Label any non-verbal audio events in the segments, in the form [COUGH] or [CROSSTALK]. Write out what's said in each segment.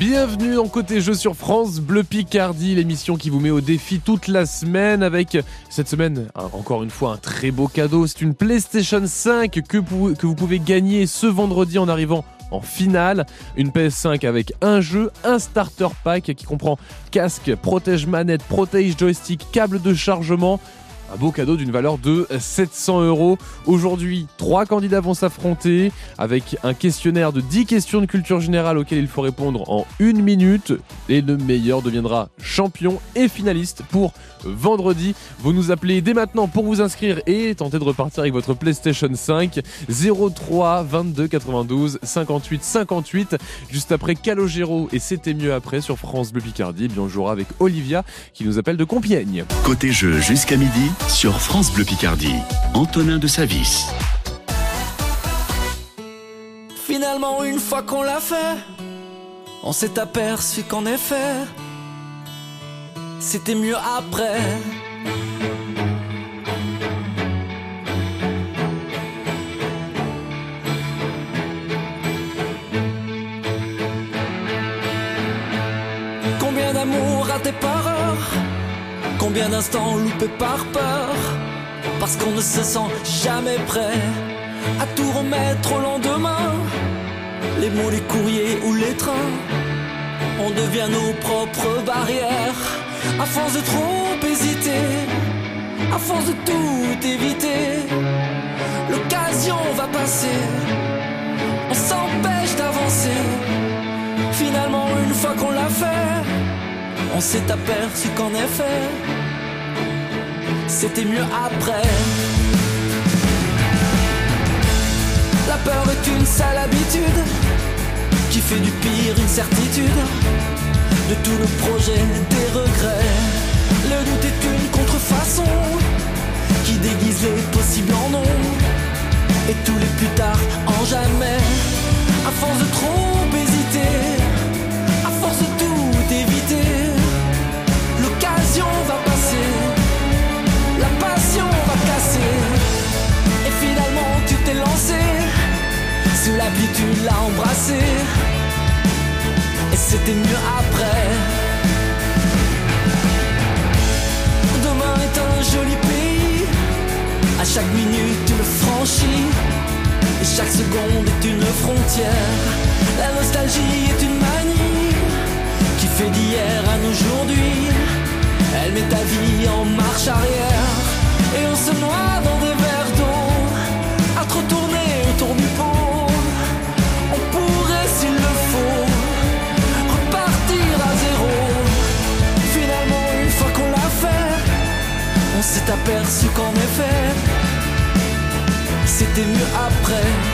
Bienvenue en côté jeu sur France Bleu Picardie, l'émission qui vous met au défi toute la semaine avec cette semaine encore une fois un très beau cadeau. C'est une PlayStation 5 que vous, que vous pouvez gagner ce vendredi en arrivant en finale. Une PS5 avec un jeu, un starter pack qui comprend casque, protège manette, protège joystick, câble de chargement un beau cadeau d'une valeur de 700 euros. Aujourd'hui, trois candidats vont s'affronter avec un questionnaire de 10 questions de culture générale auxquelles il faut répondre en une minute. Et le meilleur deviendra champion et finaliste pour vendredi. Vous nous appelez dès maintenant pour vous inscrire et tenter de repartir avec votre PlayStation 5 03 22 92 58 58 juste après Calogero et c'était mieux après sur France Bleu Picardie. bien jouera avec Olivia qui nous appelle de Compiègne. Côté jeu jusqu'à midi sur France Bleu Picardie. Antonin de Savis. Finalement, une fois qu'on l'a fait, on s'est aperçu qu'en effet, c'était mieux après. Combien d'amour raté par heure Combien d'instants loupés par peur Parce qu'on ne se sent jamais prêt à tout remettre au lendemain. Les mots, les courriers ou les trains, on devient nos propres barrières. À force de trop hésiter, à force de tout éviter, l'occasion va passer, on s'empêche d'avancer. Finalement, une fois qu'on l'a fait, on s'est aperçu qu'en effet, c'était mieux après. La peur est une sale habitude qui fait du pire une certitude. De tout le projet des regrets, le doute est une contrefaçon qui déguise les possibles en non et tous les plus tard en jamais. À force de trop sous la tu l'as embrassé, et c'était mieux après. Demain est un joli pays, à chaque minute tu le franchis. Et chaque seconde est une frontière. La nostalgie est une manie qui fait d'hier à aujourd'hui. Elle met ta vie en marche arrière. Et on se noie dans des après.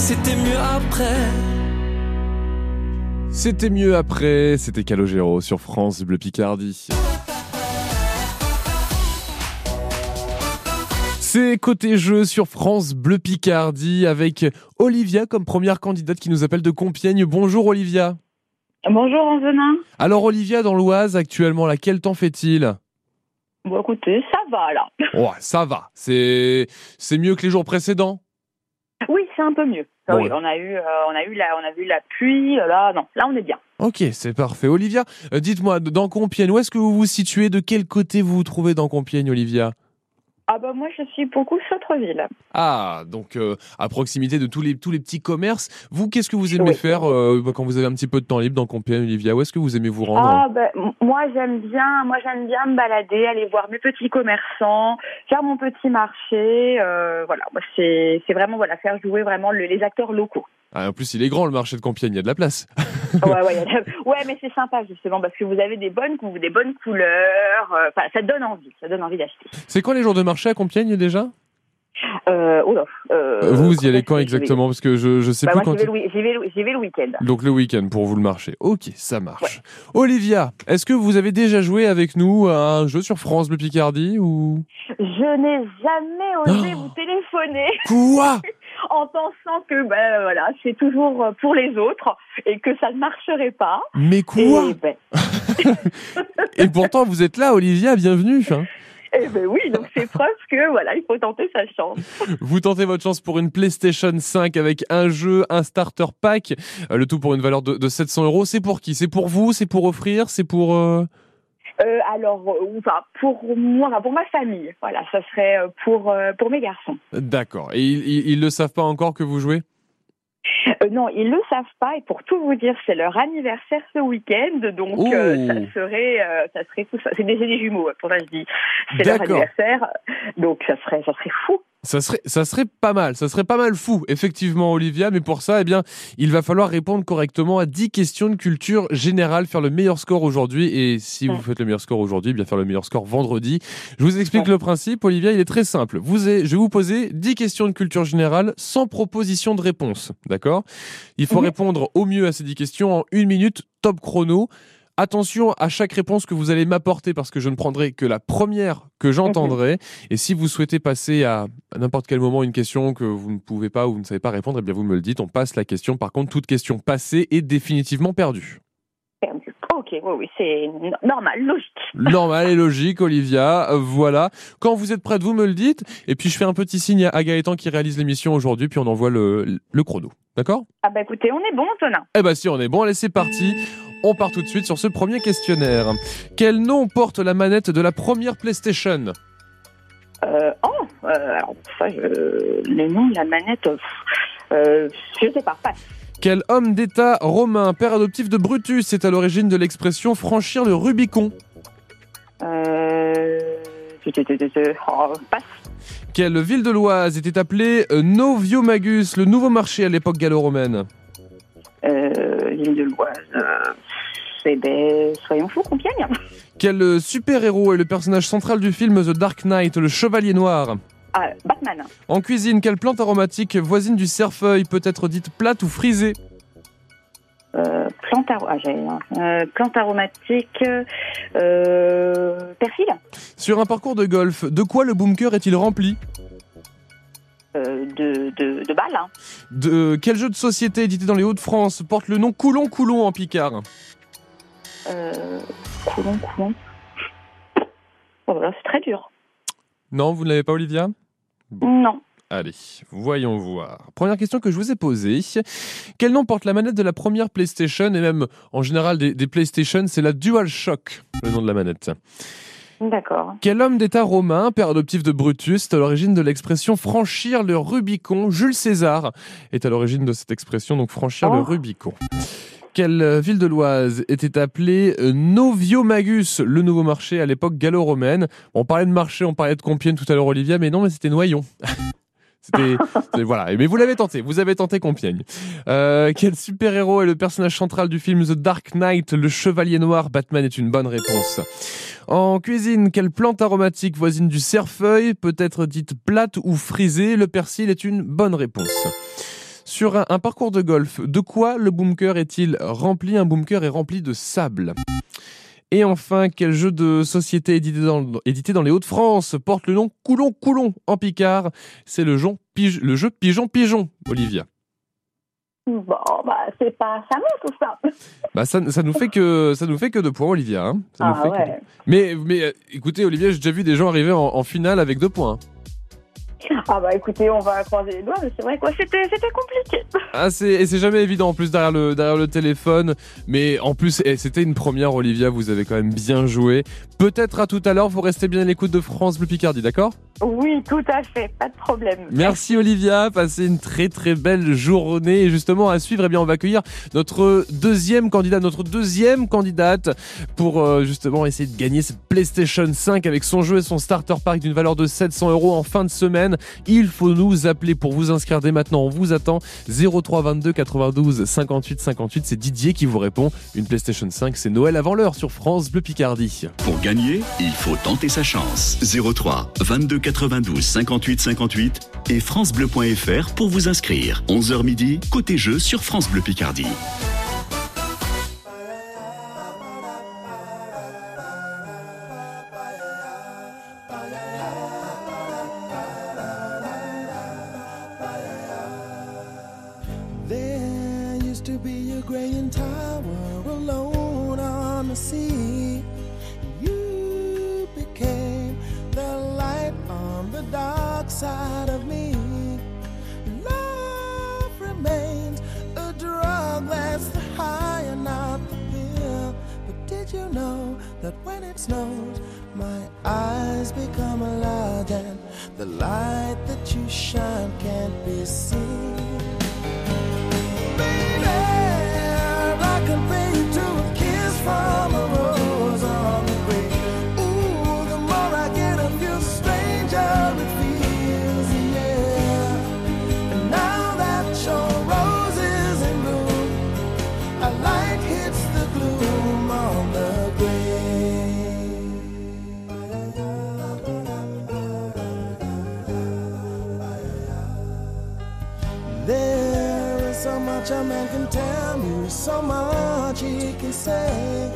C'était mieux après. C'était mieux après, c'était Calogero sur France Bleu Picardie. C'est côté jeu sur France Bleu Picardie avec Olivia comme première candidate qui nous appelle de Compiègne. Bonjour Olivia. Bonjour Antonin. Alors Olivia dans l'Oise actuellement là, quel temps fait-il? Bon écoutez, ça va là. Oh, ça va. C'est c'est mieux que les jours précédents? Oui, c'est un peu mieux. Ah Bon, oui, ouais. on a eu, euh, on a eu la, on a vu la pluie. Là, non, là on est bien. Ok, c'est parfait. Olivia, euh, dites-moi, dans Compiègne, où est-ce que vous vous situez? De quel côté vous vous trouvez dans Compiègne, Olivia? Ah bah moi je suis beaucoup Sautreville. Ah, donc euh, à proximité de tous les, tous les petits commerces. Vous, qu'est-ce que vous aimez Oui. faire euh, quand vous avez un petit peu de temps libre dans Compiègne, Olivia? Où est-ce que vous aimez vous rendre? Ah bah, moi j'aime bien, moi j'aime bien me balader, aller voir mes petits commerçants, faire mon petit marché, euh, voilà. C'est c'est vraiment voilà faire jouer vraiment le- les acteurs locaux. Ah, En plus, il est grand le marché de Compiègne, il y a de la place. Ouais [LAUGHS] ouais, mais c'est sympa justement parce que vous avez des bonnes cou- des bonnes couleurs, euh, enfin ça donne envie, ça donne envie d'acheter. C'est quand les jours de marché à Compiègne déjà? Euh, oh euh, Vous y allez quand exactement? Parce que je, je sais Bah, plus moi quand. j'y vais, le wi- j'y vais, le- j'y vais le week-end. Donc le week-end pour vous le marché. Ok, ça marche. Olivia, est-ce que vous avez déjà joué avec nous à un jeu sur France Bleu Picardie ou? Je n'ai jamais osé Oh. vous téléphoner quoi? [LAUGHS] en pensant que ben voilà c'est toujours euh, pour les autres et que ça ne marcherait pas. Mais quoi et, ben, [LAUGHS] Et pourtant vous êtes là, Olivia, bienvenue. hein. eh ben oui, donc c'est preuve que voilà, il faut tenter sa chance. Vous tentez votre chance pour une PlayStation 5 avec un jeu, un starter pack, euh, le tout pour une valeur de, de 700 euros. C'est pour qui? C'est pour vous? C'est pour offrir? C'est pour euh, Euh, alors, euh, enfin, pour moi, enfin, pour ma famille, voilà, ça serait euh, pour euh, pour mes garçons. D'accord. Et ils, ils le savent pas encore que vous jouez? Euh, non, ils le savent pas et pour tout vous dire, c'est leur anniversaire ce week-end, donc euh, ça serait, euh, ça serait tout ça. C'est des, des jumeaux, pour ça je dis. C'est leur anniversaire, donc ça serait, ça serait fou. Ça serait, ça serait pas mal, ça serait pas mal fou, effectivement, Olivia, mais pour ça, eh bien, il va falloir répondre correctement à 10 questions de culture générale, faire le meilleur score aujourd'hui, et si vous faites le meilleur score aujourd'hui, eh bien faire le meilleur score vendredi. Je vous explique le principe, Olivia, il est très simple. Vous je vais vous poser 10 questions de culture générale sans proposition de réponse, d'accord? Il faut Mhm. répondre au mieux à ces 10 questions en une minute, top chrono. Attention à chaque réponse que vous allez m'apporter parce que je ne prendrai que la première que j'entendrai. Et si vous souhaitez passer à n'importe quel moment une question que vous ne pouvez pas ou vous ne savez pas répondre, eh bien vous me le dites, on passe la question. Par contre, toute question passée est définitivement perdue. Perdu. Ok, oui, oui, c'est no- normal, logique. [LAUGHS] Normal et logique, Olivia. Voilà. Quand vous êtes prête, vous me le dites. Et puis je fais un petit signe à Gaëtan qui réalise l'émission aujourd'hui, puis on envoie le, le chrono. D'accord? Ah bah écoutez, on est bon, Antonin. Eh ben si on est bon, allez c'est parti. On part tout de suite sur ce premier questionnaire. Quel nom porte la manette de la première PlayStation? Euh, oh, euh, alors ça, le nom de la manette, euh, je sais pas, passe. Quel homme d'État romain, père adoptif de Brutus, est à l'origine de l'expression franchir le Rubicon? Euh, oh, passe. Quelle ville de l'Oise était appelée Noviomagus, le nouveau marché à l'époque gallo-romaine? Euh, l'île de l'Oise. C'est ben, soyons fous, Compiègne. Quel super-héros est le personnage central du film The Dark Knight, le Chevalier Noir Ah, Batman. En cuisine, quelle plante aromatique voisine du cerfeuil peut être dite plate ou frisée Euh, plante, ah, euh, plante aromatique. Euh, persil. Sur un parcours de golf, de quoi le bunker est-il rempli Euh, de, de, de balles. hein. De quel jeu de société édité dans les Hauts-de-France porte le nom Coulon-Coulon en Picard coulon, coulon. Oh là là, c'est très dur. Non, vous ne l'avez pas, Olivia? Non. Allez, voyons voir. Première question que je vous ai posée. Quel nom porte la manette de la première PlayStation et même en général des, des PlayStation C'est la DualShock, le nom de la manette. D'accord. Quel homme d'État romain, père adoptif de Brutus, est à l'origine de l'expression franchir le Rubicon Jules César est à l'origine de cette expression, donc franchir le Oh. Rubicon. Quelle euh, ville de l'Oise était appelée euh, Noviomagus, le nouveau marché à l'époque gallo-romaine On parlait de marché, on parlait de Compiègne tout à l'heure, Olivia, mais non, mais c'était Noyon. [LAUGHS] C'était, voilà. Mais vous l'avez tenté, vous avez tenté Compiègne. Euh, quel super-héros est le personnage central du film The Dark Knight, le Chevalier Noir? Batman est une bonne réponse. En cuisine, quelle plante aromatique voisine du cerfeuil peut être dite plate ou frisée? Le persil est une bonne réponse. Sur un, un parcours de golf, de quoi le bunker est-il rempli? Un bunker est rempli de sable. Et enfin, quel jeu de société édité dans, édité dans les Hauts-de-France porte le nom Coulon Coulon en Picard? C'est le, jeu Pigeon Pigeon, Olivia. Bon, bah, c'est pas fameux tout ça. [LAUGHS] Bah ça, ça nous fait que ça nous fait que deux points, Olivia. hein. Ça nous Ah que ouais. Mais mais euh, écoutez, Olivia, j'ai déjà vu des gens arriver en, en finale avec deux points. Ah bah écoutez, on va croiser les doigts, mais c'est vrai quoi, c'était compliqué. [LAUGHS] Ah, c'est, et c'est jamais évident en plus derrière le, derrière le téléphone. Mais en plus, et c'était une première, Olivia, vous avez quand même bien joué. Peut-être à tout à l'heure, vous restez bien à l'écoute de France Bleu Picardie, d'accord? Oui, tout à fait, pas de problème. Merci Olivia, passez une très très belle journée. Et justement, à suivre, eh bien, on va accueillir notre deuxième candidat, notre deuxième candidate pour euh, justement essayer de gagner cette PlayStation 5 avec son jeu et son starter pack d'une valeur de 700 euros en fin de semaine. Il faut nous appeler pour vous inscrire dès maintenant. On vous attend 03 22 92 58 58. C'est Didier qui vous répond. Une PlayStation 5, c'est Noël avant l'heure sur France Bleu Picardie. Pour gagner, il faut tenter sa chance. 03 22 92 58 58 et francebleu.fr pour vous inscrire. 11h midi, côté jeu sur France Bleu Picardie. That when it snows, my eyes become a lot and the light that you shine can't be seen? Baby, I compare you a man can tell me, so much he can say.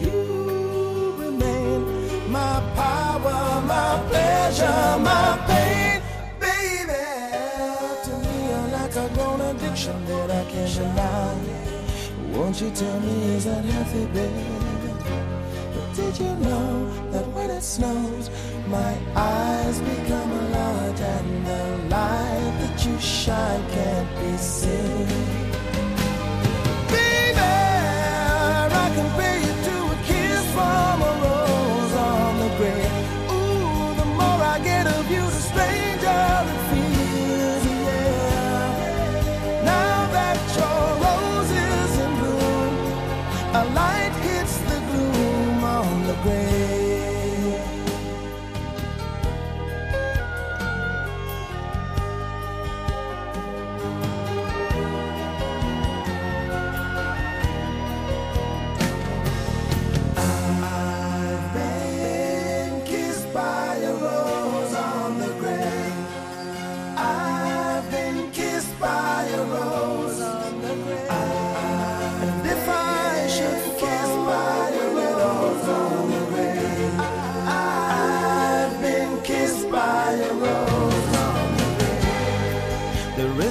You remain my power, my pleasure, my pain, baby. To me, you're like a grown addiction that I can't deny. Won't you tell me, is that healthy, baby? But did you know that when it snows, my eyes become a lot and the light you shine can't be seen?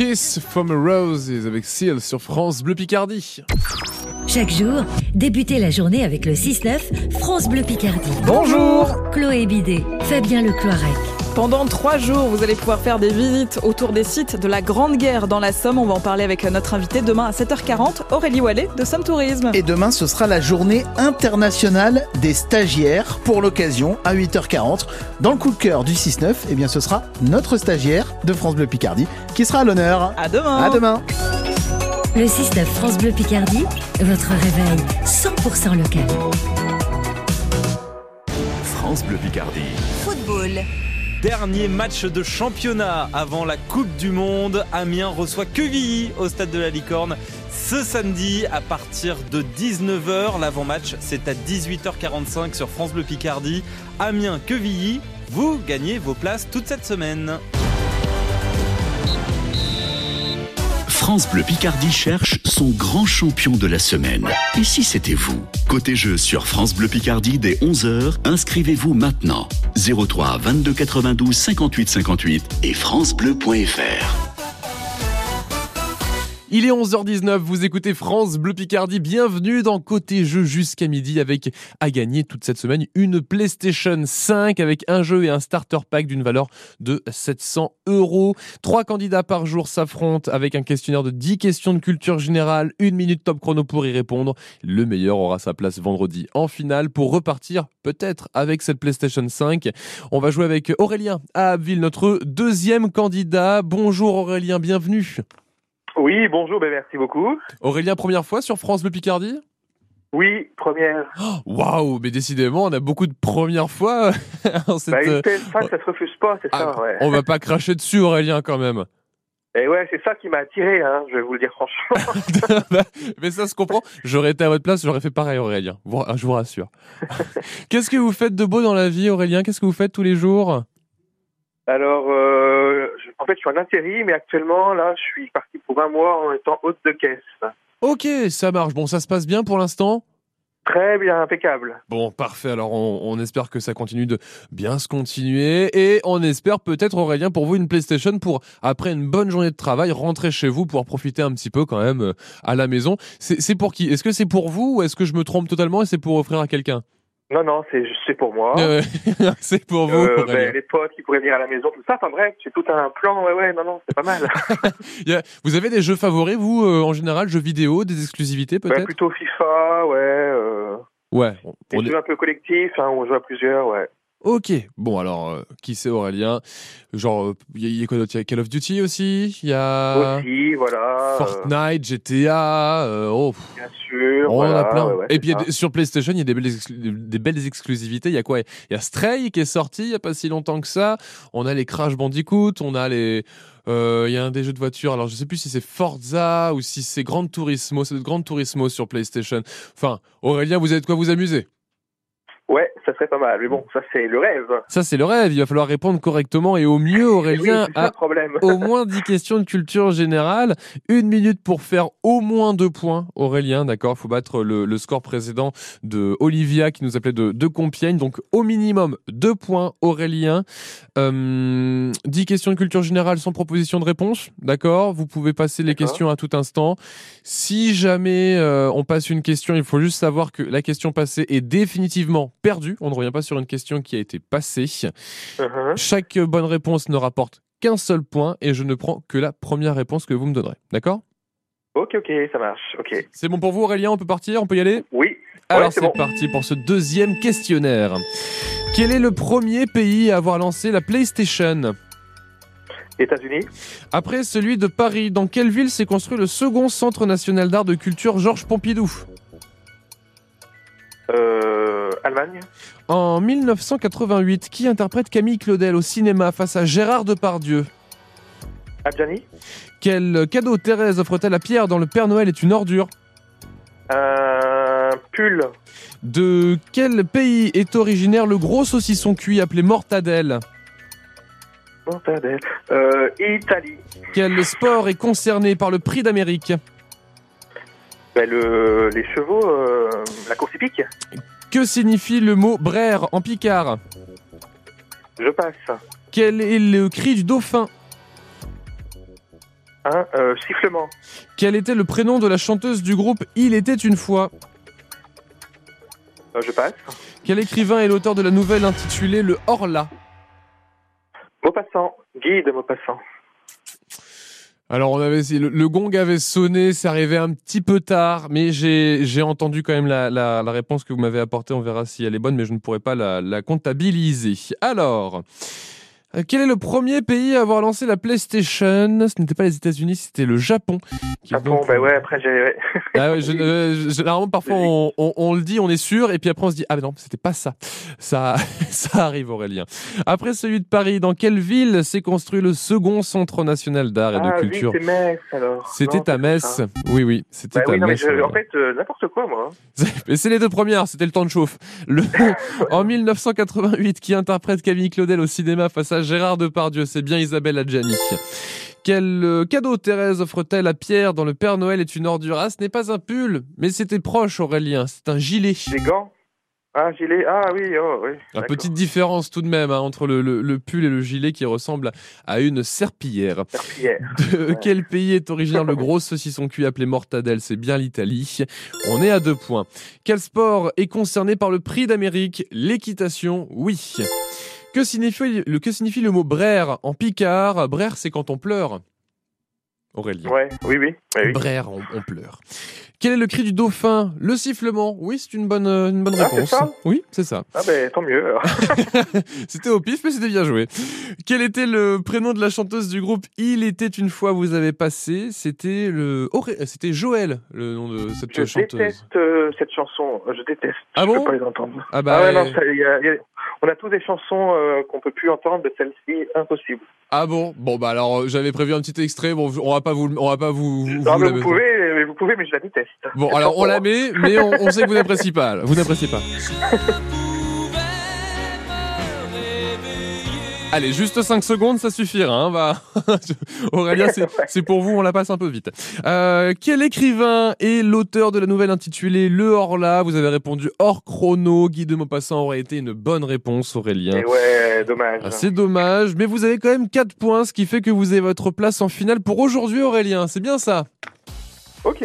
Kiss from a Roses avec Seal sur France Bleu Picardie. Chaque jour, débutez la journée avec le 6-9 France Bleu Picardie. Bonjour Chloé Bidet, Fabien Lecloirec. Pendant trois jours, vous allez pouvoir faire des visites autour des sites de la Grande Guerre dans la Somme. On va en parler avec notre invité demain à 7h40, Aurélie Wallet de Somme Tourisme. Et demain, ce sera la journée internationale des stagiaires. Pour l'occasion, à 8h40, dans le coup de cœur du 6-9, eh bien, ce sera notre stagiaire de France Bleu Picardie qui sera à l'honneur. À demain À demain Le 6-9 France Bleu Picardie, votre réveil 100% local. France Bleu Picardie. Football. Dernier match de championnat avant la Coupe du Monde. Amiens reçoit Quevilly au stade de la Licorne ce samedi à partir de 19h. L'avant-match, c'est à 18h45 sur France Bleu Picardie. Amiens Quevilly, vous gagnez vos places toute cette semaine. France Bleu Picardie cherche son grand champion de la semaine. Et si c'était vous? Côté jeu sur France Bleu Picardie dès 11h, inscrivez-vous maintenant. 03 22 92 58 58 et francebleu.fr. Il est 11h19, vous écoutez France Bleu Picardie, bienvenue dans Côté Jeu jusqu'à midi avec à gagner toute cette semaine une PlayStation 5 avec un jeu et un starter pack d'une valeur de 700 euros. Trois candidats par jour s'affrontent avec un questionnaire de 10 questions de culture générale, une minute top chrono pour y répondre. Le meilleur aura sa place vendredi en finale pour repartir peut-être avec cette PlayStation 5. On va jouer avec Aurélien à Abbeville, notre deuxième candidat. Bonjour Aurélien, bienvenue. Oui, bonjour, ben merci beaucoup. Aurélien, première fois sur France Bleu Picardie? Oui, première. Oh, Waouh, mais décidément, on a beaucoup de premières fois. [LAUGHS] cette, Bah, une euh, PS5, ça se refuse pas, c'est ah, ça, ouais. On va pas cracher dessus, Aurélien, quand même. Et ouais, c'est ça qui m'a attiré, hein, je vais vous le dire franchement. [LAUGHS] [LAUGHS] mais ça se comprend. J'aurais été à votre place, j'aurais fait pareil, Aurélien. Je vous rassure. Qu'est-ce que vous faites de beau dans la vie, Aurélien? Qu'est-ce que vous faites tous les jours? Alors, euh, en fait, je suis en intérim, mais actuellement, là, je suis parti pour un mois en étant hôte de caisse. Ok, ça marche. Bon, ça se passe bien pour l'instant? Très bien, impeccable. Bon, parfait. Alors, on, on espère que ça continue de bien se continuer. Et on espère peut-être, Aurélien, pour vous, une PlayStation pour, après une bonne journée de travail, rentrer chez vous, pouvoir profiter un petit peu quand même euh, à la maison. C'est c'est pour qui? Est-ce que c'est pour vous ou est-ce que je me trompe totalement et c'est pour offrir à quelqu'un? Non, non, c'est c'est pour moi. Euh, [LAUGHS] C'est pour vous, Euh, ben, les potes qui pourraient venir à la maison, tout ça. Enfin bref, j'ai tout un plan. Ouais, ouais, non, non, c'est pas mal. [LAUGHS] Vous avez des jeux favoris, vous, euh, en général, jeux vidéo, des exclusivités Ben, peut-être? plutôt FIFA, ouais. Euh, Ouais. on- des on est- jeux un peu collectifs, hein, où on joue à plusieurs, ouais. Ok. Bon, alors, euh, qui c'est Aurélien? Genre, euh, il y, a- il y a quoi d'autre? Il y a Call of Duty aussi? Il y a Aussi, voilà. euh, Fortnite, GTA. euh, oh, bien sûr. on voilà, en a plein. ouais, ouais, Et puis, a sur PlayStation, il y a des belles, exclu- des belles exclusivités. Il y a quoi? Il y a Stray qui est sorti il y a pas si longtemps que ça. On a les Crash Bandicoot. On a les. euh, Il y a un des jeux de voiture. Alors, je sais plus si c'est Forza ou si c'est Gran Turismo. C'est de Gran Turismo sur PlayStation. Enfin, Aurélien, vous avez de quoi vous amuser? Ça serait pas mal. Mais bon, ça c'est le rêve. Ça, c'est le rêve. Il va falloir répondre correctement et au mieux, Aurélien, oui, à problème. au moins 10 questions de culture générale. Une minute pour faire au moins deux points, Aurélien, d'accord? Faut battre le, le score précédent de Olivia qui nous appelait de, de Compiègne. Donc, au minimum, deux points, Aurélien. Euh, 10 questions de culture générale sans proposition de réponse, d'accord? Vous pouvez passer les questions à tout instant. Si jamais euh, on passe une question, il faut juste savoir que la question passée est définitivement perdue. On ne revient pas sur une question qui a été passée. Mhm. Chaque bonne réponse ne rapporte qu'un seul point et je ne prends que la première réponse que vous me donnerez. D'accord? Ok, ok, ça marche. Ok. C'est bon pour vous Aurélien? On peut partir? On peut y aller? Oui. Alors Ouais, c'est c'est bon. parti pour ce deuxième questionnaire. Quel est le premier pays à avoir lancé la PlayStation? États-Unis. Après celui de Paris, dans quelle ville s'est construit le second centre national d'art de culture Georges Pompidou? Euh, Allemagne. En 1988, qui interprète Camille Claudel au cinéma face à Gérard Depardieu? Adjani. Quel cadeau Thérèse offre-t-elle à Pierre dans Le Père Noël est une ordure? Un pull. De quel pays est originaire le gros saucisson cuit appelé mortadelle? Mortadelle. Euh, Italie. Quel sport est concerné par le prix d'Amérique? Ben, le, les chevaux, euh, la course hippique. Que signifie le mot brère en picard? Je passe. Quel est le cri du dauphin? Un euh, sifflement. Quel était le prénom de la chanteuse du groupe Il était une fois Euh, je passe. Quel écrivain est l'auteur de la nouvelle intitulée Le Horla Maupassant. Guide Maupassant. Alors on avait le, le gong avait sonné, c'est arrivé un petit peu tard, mais j'ai j'ai entendu quand même la, la, la réponse que vous m'avez apportée. On verra si elle est bonne, mais je ne pourrai pas la, la comptabiliser. Alors, Euh, Quel est le premier pays à avoir lancé la PlayStation? Ce n'était pas les États-Unis, c'était le Japon. Qui Japon, donc- bah ouais, après j'ai. ouais. [LAUGHS] Ah ouais, je- euh, je- parfois, on, on- on le dit, on est sûr, et puis après, on se dit, ah mais non, c'était pas ça. Ça, [LAUGHS] ça arrive, Aurélien. Après celui de Paris, dans quelle ville s'est construit le second centre national d'art et ah, de oui, culture? c'est Metz alors. C'était Non, à Metz. Oui, oui, c'était Bah à oui, non, mais Metz. je- Aurélien. en fait, euh, n'importe quoi, moi. [LAUGHS] Mais c'est les deux premières, c'était le temps de chauffe. Le, en 1988, qui interprète Camille Claudel au cinéma face à Gérard Depardieu, c'est bien Isabelle Adjani. Quel euh, cadeau Thérèse offre-t-elle à Pierre dans Le Père Noël est une ordure? Ah, ce n'est pas un pull, mais c'était proche Aurélien, c'est un gilet. Des gants? Ah, gilet? Ah oui, oh, oui. D'accord. petite différence tout de même hein, entre le, le- le pull et le gilet qui ressemble à une serpillière. Serpillière. De quel pays est originaire le gros saucisson cuit appelé mortadelle? C'est bien l'Italie. On est à deux points. Quel sport est concerné par le prix d'Amérique? L'équitation, oui. Que signifie, le, que signifie le mot brère en picard? Brère, c'est quand on pleure. Aurélien. Ouais, oui, oui. ouais, oui. Brère, on, on pleure. Quel est le cri du dauphin? Le sifflement? Oui, c'est une bonne, euh, une bonne Ah, c'est réponse. ça oui, c'est ça. Ah ben tant mieux. [LAUGHS] C'était au pif, mais c'était bien joué. Quel était le prénom de la chanteuse du groupe Il était une fois vous avez passé? C'était le, Auré- c'était Joël, le nom de cette Je chanteuse. déteste euh, cette chanson. Je déteste. Ah je bon? peux pas les entendre. Ah bah, ah ouais, euh, non, ça, y a- y a- on a tous des chansons euh, qu'on peut plus entendre, mais celle-ci, impossible. ah bon, bon bah alors euh, j'avais prévu un petit extrait. Bon, on va pas vous, on va pas vous. vous- non, vous mais pouvez, mais vous pouvez, mais je la déteste. Bon, alors on la met, mais on, on sait que vous n'appréciez pas. Vous n'appréciez pas. [LAUGHS] Allez, juste 5 secondes, ça suffira. Hein, va. [LAUGHS] Aurélien, [LAUGHS] c'est pour vous, on la passe un peu vite. Euh, quel écrivain est l'auteur de la nouvelle intitulée Le Horla Vous avez répondu hors chrono. Guy de Maupassant aurait été une bonne réponse, Aurélien. Et ouais, dommage. Ah, c'est dommage, mais vous avez quand même 4 points, ce qui fait que vous avez votre place en finale pour aujourd'hui, Aurélien. C'est bien ça Ok.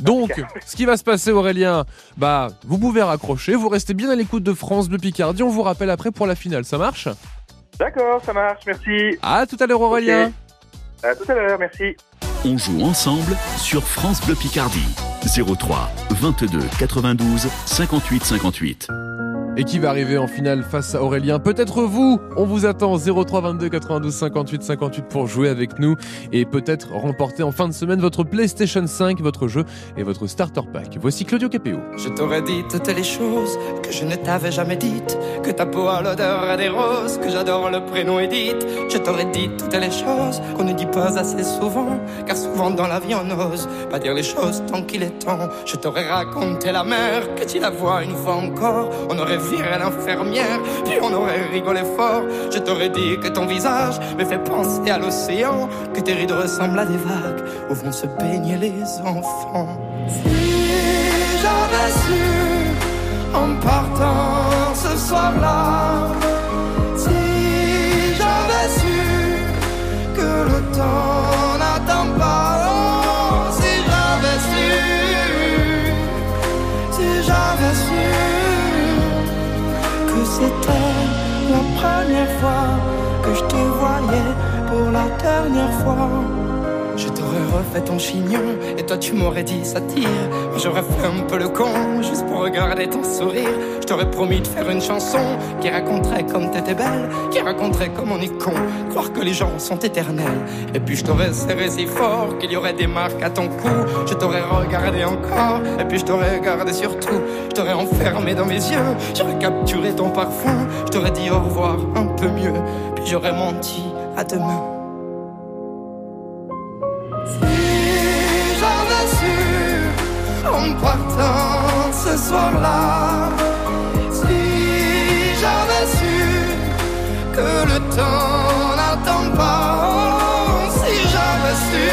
donc, ce qui va se passer, Aurélien, bah, vous pouvez raccrocher, vous restez bien à l'écoute de France Bleu Picardie, on vous rappelle après pour la finale, ça marche? D'accord, ça marche, merci. À tout à l'heure, Aurélien. À tout à l'heure, merci. On joue ensemble sur France Bleu Picardie. 03 22 92 58 58. Et qui va arriver en finale face à Aurélien Peut-être vous On vous attend 03 22 92 58 58 pour jouer avec nous et peut-être remporter en fin de semaine votre PlayStation 5, votre jeu et votre starter pack. Voici Claudio Capéo. Je t'aurais dit toutes les choses que je ne t'avais jamais dites. Que ta peau a l'odeur des roses, que j'adore le prénom Edith. Je t'aurais dit toutes les choses qu'on ne dit pas assez souvent. Car souvent dans la vie on n'ose pas dire les choses tant qu'il est temps. Je t'aurais raconté la mer, que tu la vois une fois encore. On aurait viré l'infirmière, puis on aurait rigolé fort. Je t'aurais dit que ton visage me fait penser à l'océan. Que tes rides ressemblent à des vagues où vont se baigner les enfants. Si j'avais su en partant ce soir-là, si j'avais su que le temps c'était la première fois que je te voyais pour la dernière fois. Refait ton chignon et toi tu m'aurais dit ça tire. Moi, J'aurais fait un peu le con juste pour regarder ton sourire. Je promis de faire une chanson qui raconterait comme t'étais belle, qui raconterait comme on est con, croire que les gens sont éternels. Et puis je t'aurais serré si fort qu'il y aurait des marques à ton cou. Je t'aurais regardé encore et puis je t'aurais regardé surtout. Je t'aurais enfermé dans mes yeux, j'aurais capturé ton parfum. Je t'aurais dit au revoir un peu mieux, puis j'aurais menti à demain. Partant ce soir-là, si j'avais su que le temps n'attend pas, si j'avais su,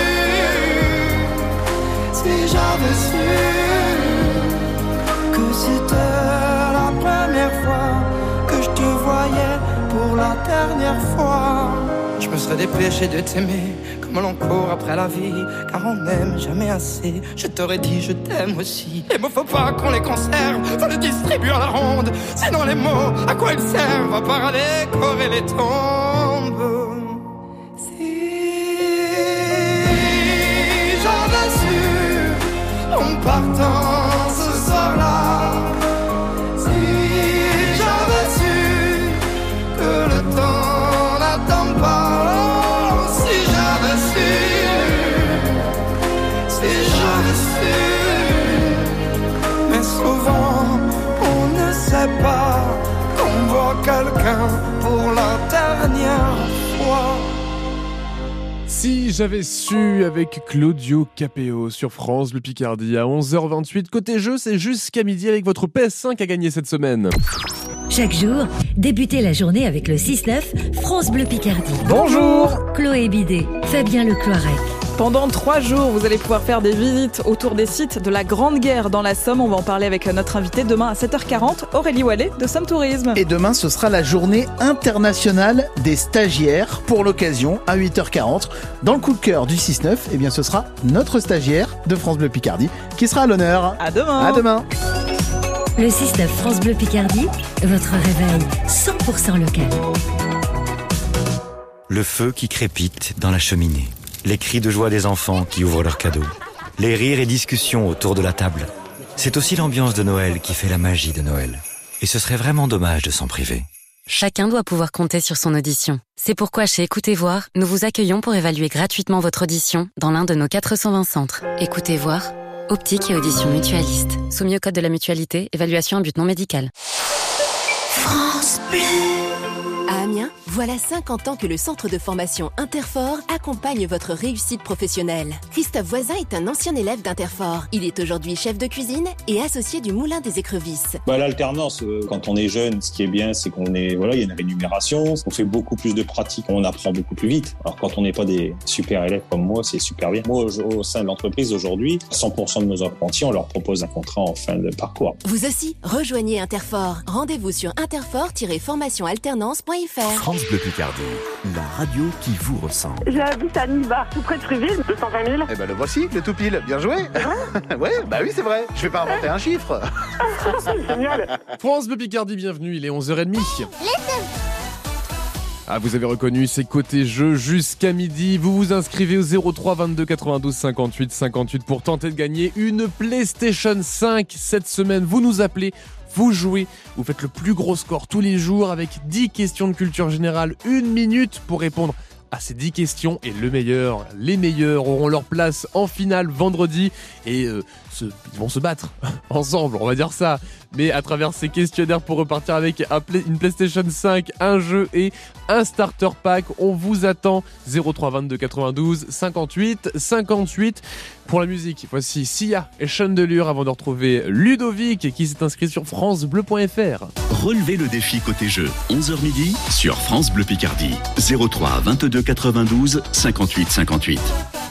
si j'avais su que c'était la première fois que je te voyais pour la dernière fois. Serais dépêché de t'aimer comme l'on court après la vie, car on n'aime jamais assez. Je t'aurais dit je t'aime aussi. Les mots faut pas qu'on les conserve, faut les distribuer à la ronde. Sinon les mots, à quoi ils servent À part à décorer les tombes. Si su en partant ce soir-là, pour la dernière fois. Si j'avais su avec Claudio Capéo sur France Le Picardie à 11h28. Côté jeu, c'est jusqu'à midi avec votre PS5 à gagner cette semaine. Chaque jour, débutez la journée avec le 6-9 France Bleu Picardie. Bonjour Chloé Bidet, Fabien Lecloirec. Pendant trois jours, vous allez pouvoir faire des visites autour des sites de la Grande Guerre dans la Somme. On va en parler avec notre invité demain à 7h40, Aurélie Wallet de Somme Tourisme. Et demain, ce sera la journée internationale des stagiaires. Pour l'occasion, à 8h40, dans le coup de cœur du 6-9, eh bien, ce sera notre stagiaire de France Bleu Picardie qui sera à l'honneur. À demain À demain Le 6-9 France Bleu Picardie, votre réveil 100% local. Le feu qui crépite dans la cheminée. Les cris de joie des enfants qui ouvrent leurs cadeaux. Les rires et discussions autour de la table. C'est aussi l'ambiance de Noël qui fait la magie de Noël. Et ce serait vraiment dommage de s'en priver. Chacun doit pouvoir compter sur son audition. C'est pourquoi chez Écoutez Voir, nous vous accueillons pour évaluer gratuitement votre audition dans l'un de nos 420 centres. Écoutez Voir, optique et audition mutualiste. Soumis au code de la mutualité, évaluation à but non médical. France Bleu. Voilà 50 ans que le centre de formation Interfort accompagne votre réussite professionnelle. Christophe Voisin est un ancien élève d'Interfort. Il est aujourd'hui chef de cuisine et associé du Moulin des Écrevisses. Bah, L'alternance, euh, quand on est jeune, ce qui est bien, c'est qu'on est, voilà, il y a une rémunération, on fait beaucoup plus de pratiques, on apprend beaucoup plus vite. Alors quand on n'est pas des super élèves comme moi, c'est super bien. Moi, au au sein de l'entreprise aujourd'hui, 100% de nos apprentis, on leur propose un contrat en fin de parcours. Vous aussi, rejoignez Interfort. Rendez-vous sur interfort-formationalternance.fr. France Bleu Picardie, la radio qui vous ressemble. J'habite à Nibar, tout près de Tréville, 220 000. Eh ben le voici, le tout pile. Bien joué. [LAUGHS] ouais, bah oui, c'est vrai. Je vais pas inventer un chiffre. [LAUGHS] Génial. France Bleu Picardie, bienvenue, il est 11h30. Ah, vous avez reconnu, c'est côté jeu jusqu'à midi. Vous vous inscrivez au 03 22 92 58 58 pour tenter de gagner une PlayStation 5 cette semaine. Vous nous appelez, vous jouez, vous faites le plus gros score tous les jours avec 10 questions de culture générale, une minute pour répondre à ces 10 questions et le meilleur, les meilleurs auront leur place en finale vendredi. Et euh, se- ils vont se battre [LAUGHS] ensemble, on va dire ça. Mais à travers ces questionnaires pour repartir avec une PlayStation 5, un jeu et un starter pack, on vous attend 03 22 92 58 58 pour la musique. Voici Sia et Sean Delure avant de retrouver Ludovic qui s'est inscrit sur francebleu.fr. Relevez le défi côté jeu, 11h midi sur France Bleu Picardie. 03 22 92 58 58.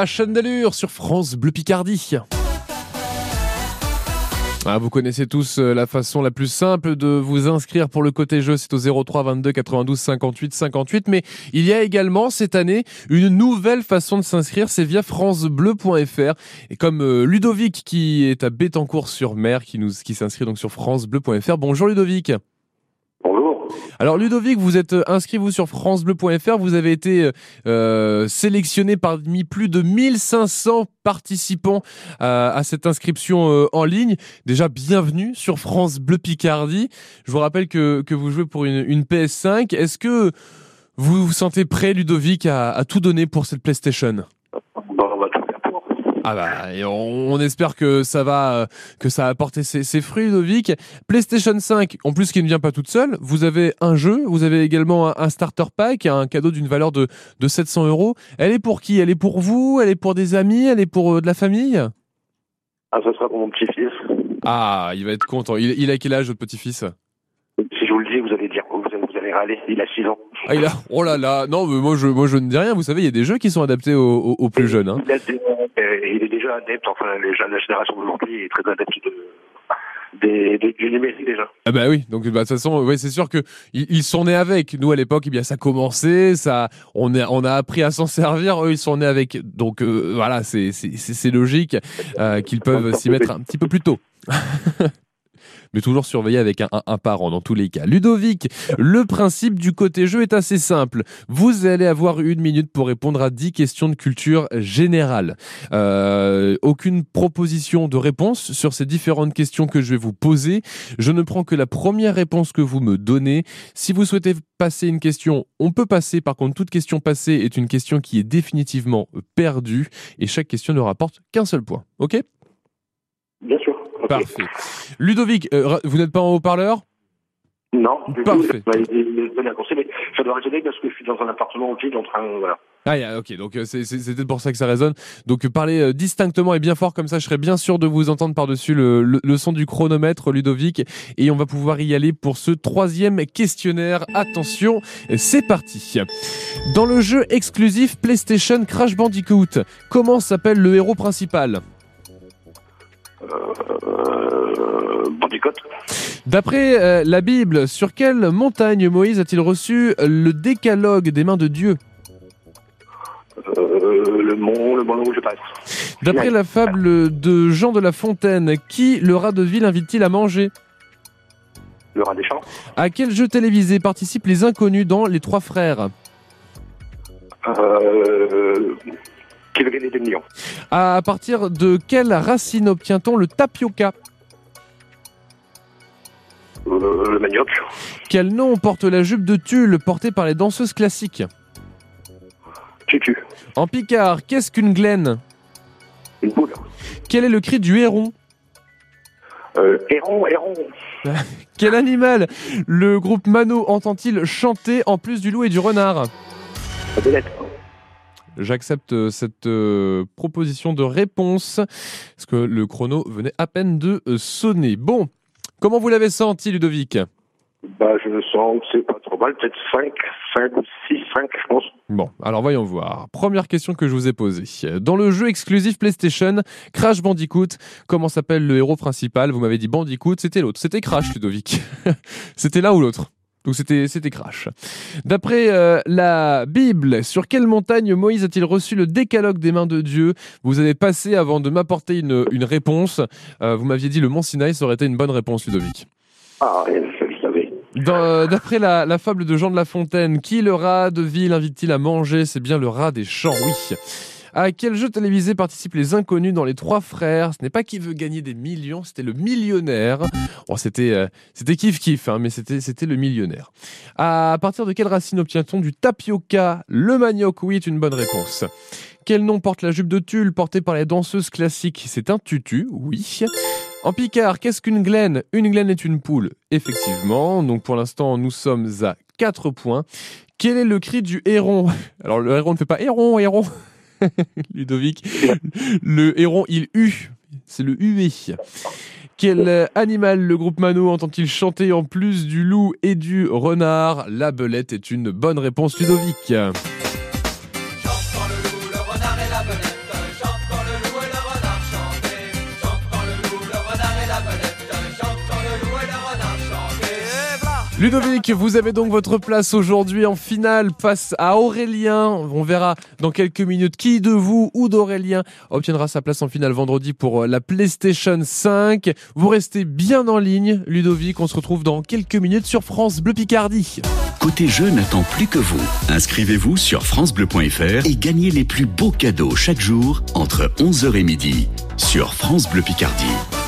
Sia Chandelure sur France Bleu Picardie. Ah, vous connaissez tous euh, la façon la plus simple de vous inscrire pour le côté jeu, c'est au 03 22 92 58 58. Mais il y a également cette année une nouvelle façon de s'inscrire, c'est via francebleu.fr. Et comme euh, Ludovic qui est à Bétancourt-sur-Mer, qui nous qui s'inscrit donc sur francebleu.fr. Bonjour Ludovic. Alors Ludovic, vous êtes euh, inscrit vous sur francebleu.fr, vous avez été euh, sélectionné parmi plus de 1500 participants à, cette inscription euh, en ligne. Déjà bienvenue sur France Bleu Picardie. Je vous rappelle que, vous jouez pour une, une PS5. Est-ce que vous vous sentez prêt Ludovic à tout donner pour cette PlayStation Bon, on va tout faire pour. Ah bah, et on, on espère que ça va, euh, que ça a apporté ses, ses fruits, Ludovic. PlayStation 5, en plus qui ne vient pas toute seule, vous avez un jeu, vous avez également un, un starter pack, un cadeau d'une valeur de, de 700 euros. Elle est pour qui? Elle est pour vous? Elle est pour des amis? Elle est pour euh, de la famille? Ah, ça sera pour mon petit-fils. Ah, il va être content. Il, il a quel âge, votre petit-fils? Si je vous le dis, vous allez Il a 6 ans. ah, il a... Oh là là Non, mais moi je, moi je ne dis rien. Vous savez, il y a des jeux qui sont adaptés aux, aux- aux plus jeunes. hein. Il, a des- euh, il est déjà adepte, enfin, les jeunes, la génération d'aujourd'hui est très adepte de, des, des- du numérique déjà. Ah bah oui, donc bah, de toute façon, ouais, c'est sûr que ils, ils sont nés avec. Nous à l'époque, eh bien ça commençait, ça, on a, on a appris à s'en servir. Eux, ils sont nés avec. Donc euh, voilà, c'est c'est c'est- c'est logique euh, qu'ils peuvent s'y mettre un petit peu plus tôt. [LAUGHS] Mais toujours surveiller avec un, un- un parent dans tous les cas. Ludovic, le principe du côté jeu est assez simple. Vous allez avoir une minute pour répondre à 10 questions de culture générale. Euh, aucune proposition de réponse sur ces différentes questions que je vais vous poser. Je ne prends que la première réponse que vous me donnez. Si vous souhaitez passer une question, on peut passer. Par contre, toute question passée est une question qui est définitivement perdue et chaque question ne rapporte qu'un seul point. Ok? Bien sûr. Parfait. Ludovic, euh, vous n'êtes pas en haut-parleur? Non, du Parfait. tout. Mais ça doit résonner parce que je suis dans un appartement vide en train, voilà. Ah, yeah, ok, donc euh, peut-être pour ça que ça résonne. Donc euh, parlez distinctement et bien fort, comme ça je serai bien sûr de vous entendre par-dessus le, le- le son du chronomètre, Ludovic. Et on va pouvoir y aller pour ce troisième questionnaire. Attention, c'est parti. Dans le jeu exclusif PlayStation Crash Bandicoot, comment s'appelle le héros principal? Bandicoot. D'après euh, la Bible, sur quelle montagne Moïse a-t-il reçu le décalogue des mains de Dieu? Euh, le mont, le mont où je passe. D'après la fable de Jean de La Fontaine, qui le rat de ville invite-t-il à manger? Le rat des champs. À quel jeu télévisé participent les inconnus dans Les Trois Frères? Euh, qui. À partir de quelle racine obtient-on le tapioca Euh, le manioc. Quel nom porte la jupe de tulle portée par les danseuses classiques Tutu. En picard, qu'est-ce qu'une glaine Une boule. Quel est le cri du héron Euh, héron, héron. [LAUGHS] Quel animal le groupe Mano entend-il chanter en plus du loup et du renard belette. J'accepte euh, cette euh, proposition de réponse, parce que le chrono venait à peine de euh, sonner. Bon, comment vous l'avez senti, Ludovic? Bah, je me sens c'est pas trop mal, peut-être 5, 5 ou 6, 5, je pense. Bon, alors voyons voir. Première question que je vous ai posée. Dans le jeu exclusif PlayStation, Crash Bandicoot, comment s'appelle le héros principal? Vous m'avez dit Bandicoot, c'était l'autre. C'était Crash, Ludovic. [LAUGHS] c'était l'un ou l'autre? Donc c'était c'était Crash. D'après euh, la Bible, sur quelle montagne Moïse a-t-il reçu le décalogue des mains de Dieu? Vous avez passé avant de m'apporter une, une réponse. Euh, vous m'aviez dit le mont Sinaï, ça aurait été une bonne réponse, Ludovic. Ah, je le savais. Dans- euh, D'après la, la fable de Jean de La Fontaine, qui le rat de ville invite-t-il à manger? C'est bien le rat des champs, oui. À quel jeu télévisé participent les inconnus dans Les Trois Frères? Ce n'est pas qui veut gagner des millions, c'était le millionnaire. Bon, c'était euh, c'était kiff kiff, hein, mais c'était c'était le millionnaire. À partir de quelle racine obtient-on du tapioca? Le manioc, oui, est une bonne réponse. Quel nom porte la jupe de tulle portée par les danseuses classiques? C'est un tutu, oui. En Picard, qu'est-ce qu'une glaine? Une glaine est une poule, effectivement. Donc pour l'instant, nous sommes à 4 points. Quel est le cri du héron? Alors le héron ne fait pas héron, héron. [LAUGHS] Ludovic, le héron, il hue. C'est le hué. Quel animal le groupe Mano entend-il chanter en plus du loup et du renard? La belette est une bonne réponse, Ludovic. Ludovic, vous avez donc votre place aujourd'hui en finale face à Aurélien. On verra dans quelques minutes qui de vous ou d'Aurélien obtiendra sa place en finale vendredi pour euh, la PlayStation 5. Vous restez bien en ligne, Ludovic. On se retrouve dans quelques minutes sur France Bleu Picardie. Côté jeu n'attend plus que vous. Inscrivez-vous sur francebleu.fr et gagnez les plus beaux cadeaux chaque jour entre 11h et midi sur France Bleu Picardie.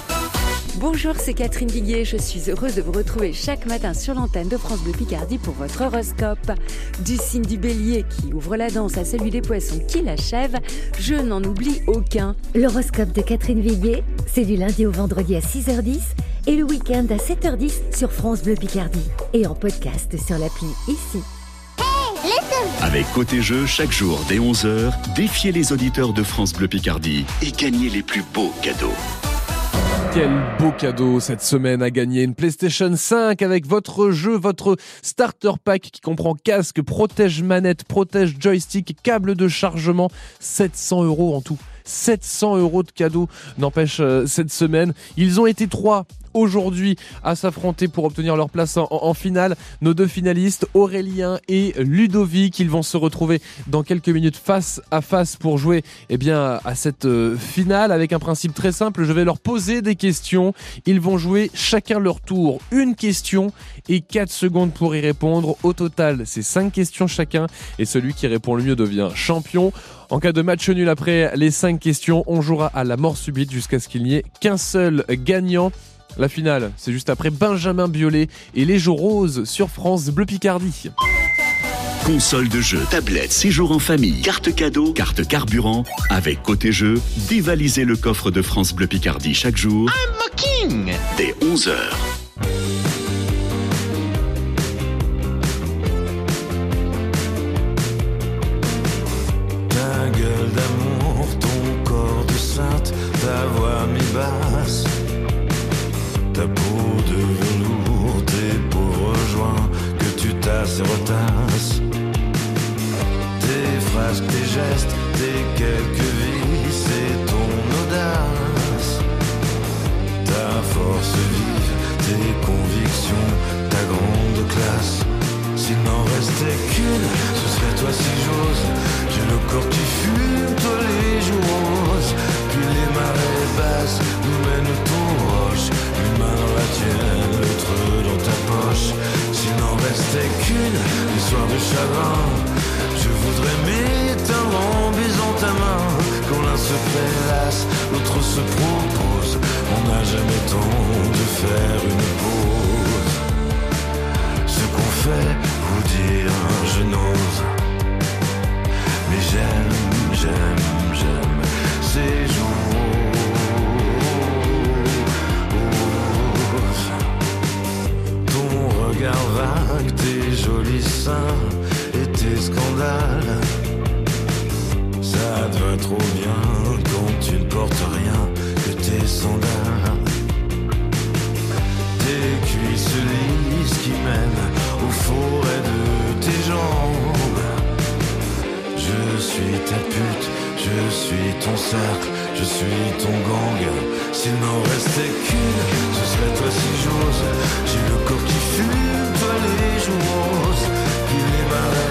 Bonjour, c'est Catherine Viguier. Je suis heureuse de vous retrouver chaque matin sur l'antenne de France Bleu Picardie pour votre horoscope. Du signe du bélier qui ouvre la danse à celui des poissons qui l'achève, je n'en oublie aucun. L'horoscope de Catherine Viguier, c'est du lundi au vendredi à 6h10 et le week-end à 7h10 sur France Bleu Picardie et en podcast sur l'appli ici. Avec Côté Jeu, chaque jour dès 11h, défiez les auditeurs de France Bleu Picardie et gagnez les plus beaux cadeaux. Quel beau cadeau cette semaine à gagner une PlayStation 5 avec votre jeu, votre starter pack qui comprend casque, protège manette, protège joystick, câble de chargement, 700 euros en tout. 700 euros de cadeaux n'empêche euh, cette semaine. Ils ont été trois aujourd'hui à s'affronter pour obtenir leur place en, finale. Nos deux finalistes, Aurélien et Ludovic, ils vont se retrouver dans quelques minutes face à face pour jouer eh bien, à cette euh, finale avec un principe très simple. Je vais leur poser des questions. Ils vont jouer chacun leur tour une question et 4 secondes pour y répondre. Au total, c'est 5 questions chacun et celui qui répond le mieux devient champion. En cas de match nul après les 5 questions, on jouera à la mort subite jusqu'à ce qu'il n'y ait qu'un seul gagnant. La finale, c'est juste après Benjamin Biolay et les Jours Roses sur France Bleu Picardie. Console de jeu, tablette, séjour en famille, carte cadeau, carte carburant. Avec Côté Jeu, dévalisez le coffre de France Bleu Picardie chaque jour. Dès 11h. Tes phrases, tes gestes, tes quelques vies, c'est ton audace. Ta force vive, tes convictions, ta grande classe. S'il n'en restait qu'une, ce serait toi si j'ose. J'ai le corps qui fume, toi les jours. Puis les marées basses nous mènent aux roches. Une main dans la tienne, l'autre dans ta poche. N'en restait qu'une, les soirs de chagrin. Je voudrais m'éteindre en ta main. Quand l'un se prélasse, l'autre se propose. On n'a jamais temps de faire une pause. Ce qu'on fait, vous dire, je n'ose. Mais j'aime, j'aime, j'aime ces jours. regard vague, tes jolis seins et tes scandales. Ça te va trop bien quand tu ne portes rien que tes sandales. Tes cuisses lisses qui mènent aux forêts de tes jambes. Je suis ta pute, je suis ton cercle je suis ton gang. S'il n'en restait qu'une, ce serait toi si j'ose. J'ai le corps qui fume, toi les joues roses. Puis les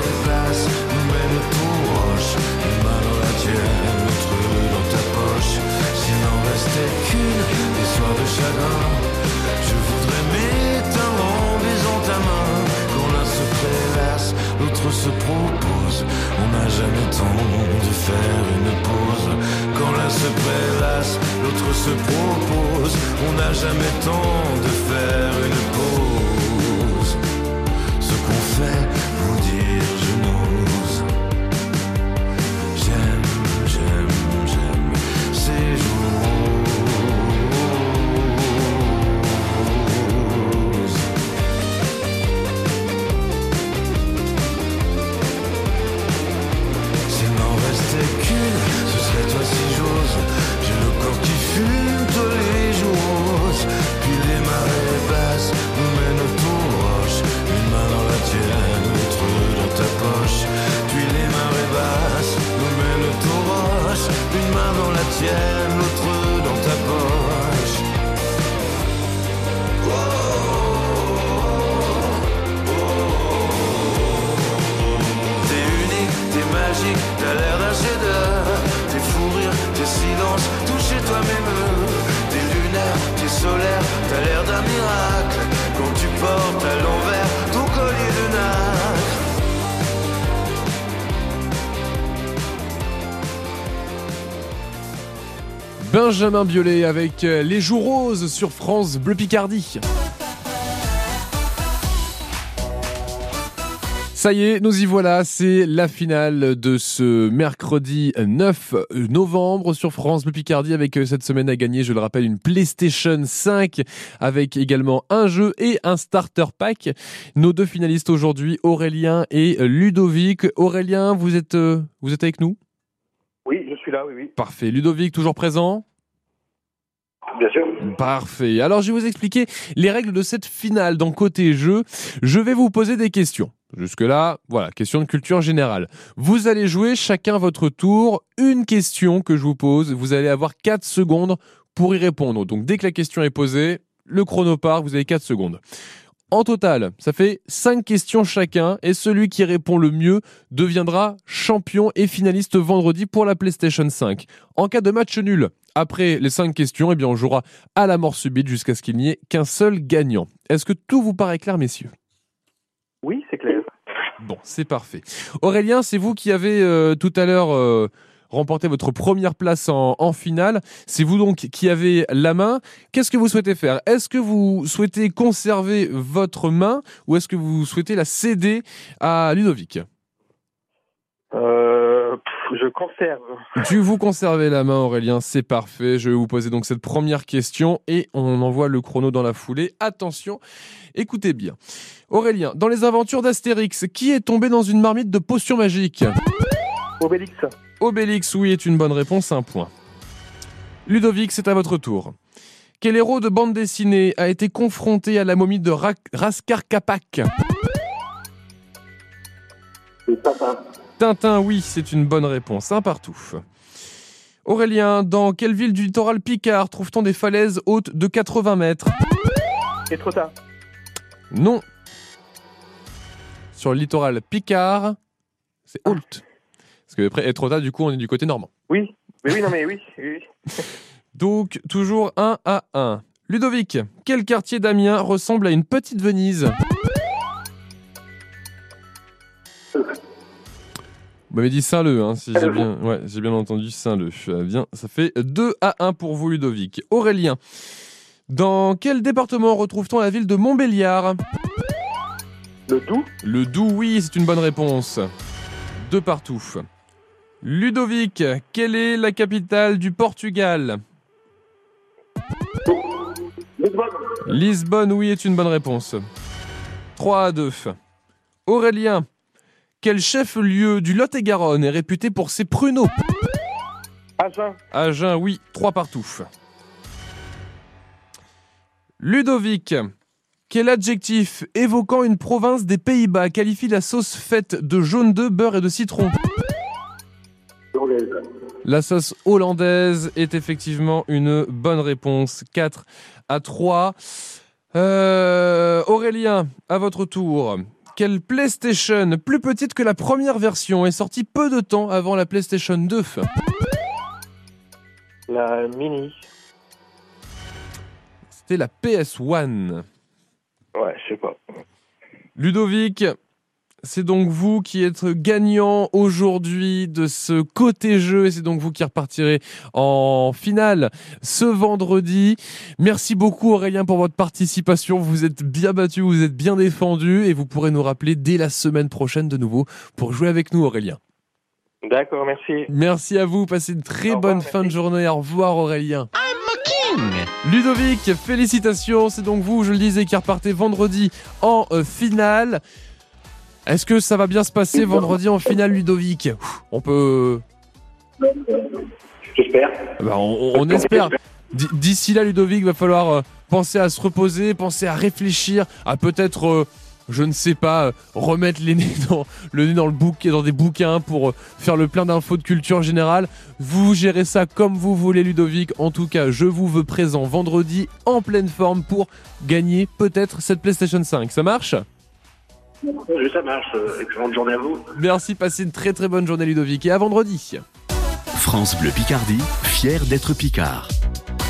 des places nous mènent tout roche. Une main dans la tienne, l'autre dans ta poche. S'il n'en restait qu'une, des soirs de chagrin. Je voudrais m'éteindre en baisant ta main. L'autre se propose. On n'a jamais temps de faire une pause. Quand l'un se prélasse, l'autre se propose. On n'a jamais temps de faire une pause. Ce qu'on fait, vous dire je n'ose. Benjamin Biolay avec euh, Les Jours Roses sur France Bleu Picardie. Ça y est, nous y voilà, c'est la finale de ce mercredi 9 novembre sur France Bleu Picardie avec euh, cette semaine à gagner, je le rappelle, une PlayStation 5 avec également un jeu et un starter pack. Nos deux finalistes aujourd'hui, Aurélien et Ludovic. Aurélien, vous êtes, euh, vous êtes avec nous? Oui, je suis là, oui, oui. Parfait. Ludovic, toujours présent? Bien sûr. Parfait. Alors, je vais vous expliquer les règles de cette finale dans côté jeu. Je vais vous poser des questions. Jusque-là, voilà, question de culture générale. Vous allez jouer chacun votre tour une question que je vous pose. Vous allez avoir 4 secondes pour y répondre. Donc, dès que la question est posée, le chrono part, vous avez 4 secondes. En total, ça fait 5 questions chacun et celui qui répond le mieux deviendra champion et finaliste vendredi pour la PlayStation 5. En cas de match nul, après les 5 questions, eh bien on jouera à la mort subite jusqu'à ce qu'il n'y ait qu'un seul gagnant. Est-ce que tout vous paraît clair, messieurs? Oui, c'est clair. Bon, c'est parfait. Aurélien, c'est vous qui avez euh, tout à l'heure euh, remporté votre première place en, en finale. C'est vous donc qui avez la main. Qu'est-ce que vous souhaitez faire? Est-ce que vous souhaitez conserver votre main ou est-ce que vous souhaitez la céder à Ludovic? Euh, pff, je conserve. Tu vous conservez la main, Aurélien, c'est parfait. Je vais vous poser donc cette première question et on envoie le chrono dans la foulée. Attention, écoutez bien. Aurélien, dans les aventures d'Astérix, qui est tombé dans une marmite de potions magiques? Obélix. Obélix, oui, est une bonne réponse, un point. Ludovic, c'est à votre tour. Quel héros de bande dessinée a été confronté à la momie de Ra- Raskar Kapak Tintin, oui, c'est une bonne réponse, un partout. Aurélien, dans quelle ville du littoral Picard trouve-t-on des falaises hautes de 80 mètres? Et trop tard. Non. Sur le littoral Picard, c'est Holt. Parce que après Étretat, du coup, on est du côté normand. Oui. Mais oui, non, mais oui. oui. [LAUGHS] Donc, toujours 1 à 1. Ludovic, quel quartier d'Amiens ressemble à une petite Venise? Vous m'avez dit Saint-Leu, hein, si j'ai bien, ouais, j'ai bien entendu Saint-Leu. Ah, Bien, ça fait 2 à 1 pour vous, Ludovic. Aurélien, dans quel département retrouve-t-on la ville de Montbéliard? Le Doubs Le Doubs, oui, c'est une bonne réponse. Deux partout. Ludovic, quelle est la capitale du Portugal? Lisbonne, oui, est une bonne réponse. 3 à 2. Aurélien, quel chef-lieu du Lot-et-Garonne est réputé pour ses pruneaux? Agen. Agen, oui, 3 partout. Ludovic, quel adjectif évoquant une province des Pays-Bas qualifie la sauce faite de jaune d'œuf, beurre et de citron? La sauce hollandaise est effectivement une bonne réponse. 4 à 3. Euh, Aurélien, à votre tour. Quelle PlayStation, plus petite que la première version, est sortie peu de temps avant la PlayStation 2 La mini. C'était la PS1. Ouais, je sais pas. Ludovic, c'est donc vous qui êtes gagnant aujourd'hui de ce côté jeu et c'est donc vous qui repartirez en finale ce vendredi. Merci beaucoup Aurélien pour votre participation. Vous êtes bien battu, vous êtes bien défendu et vous pourrez nous rappeler dès la semaine prochaine de nouveau pour jouer avec nous Aurélien. D'accord, merci. Merci à vous, passez une très bonne fin de journée. Au revoir Aurélien. Ludovic, félicitations, c'est donc vous, je le disais, qui repartez vendredi en euh, finale. Est-ce que ça va bien se passer vendredi en finale, Ludovic? On peut. J'espère. Bah, on, on espère. D'ici là, Ludovic, va falloir euh, penser à se reposer, penser à réfléchir, à peut-être, euh, je ne sais pas, euh, remettre les nez dans, le nez dans, le bouquet, dans des bouquins pour faire le plein d'infos de culture générale. Vous gérez ça comme vous voulez, Ludovic. En tout cas, je vous veux présent vendredi en pleine forme pour gagner peut-être cette PlayStation 5. Ça marche? Ça marche. Euh, Excellente journée à vous. Merci, passez une très très bonne journée, Ludovic. Et à vendredi. France Bleu Picardie, fier d'être Picard.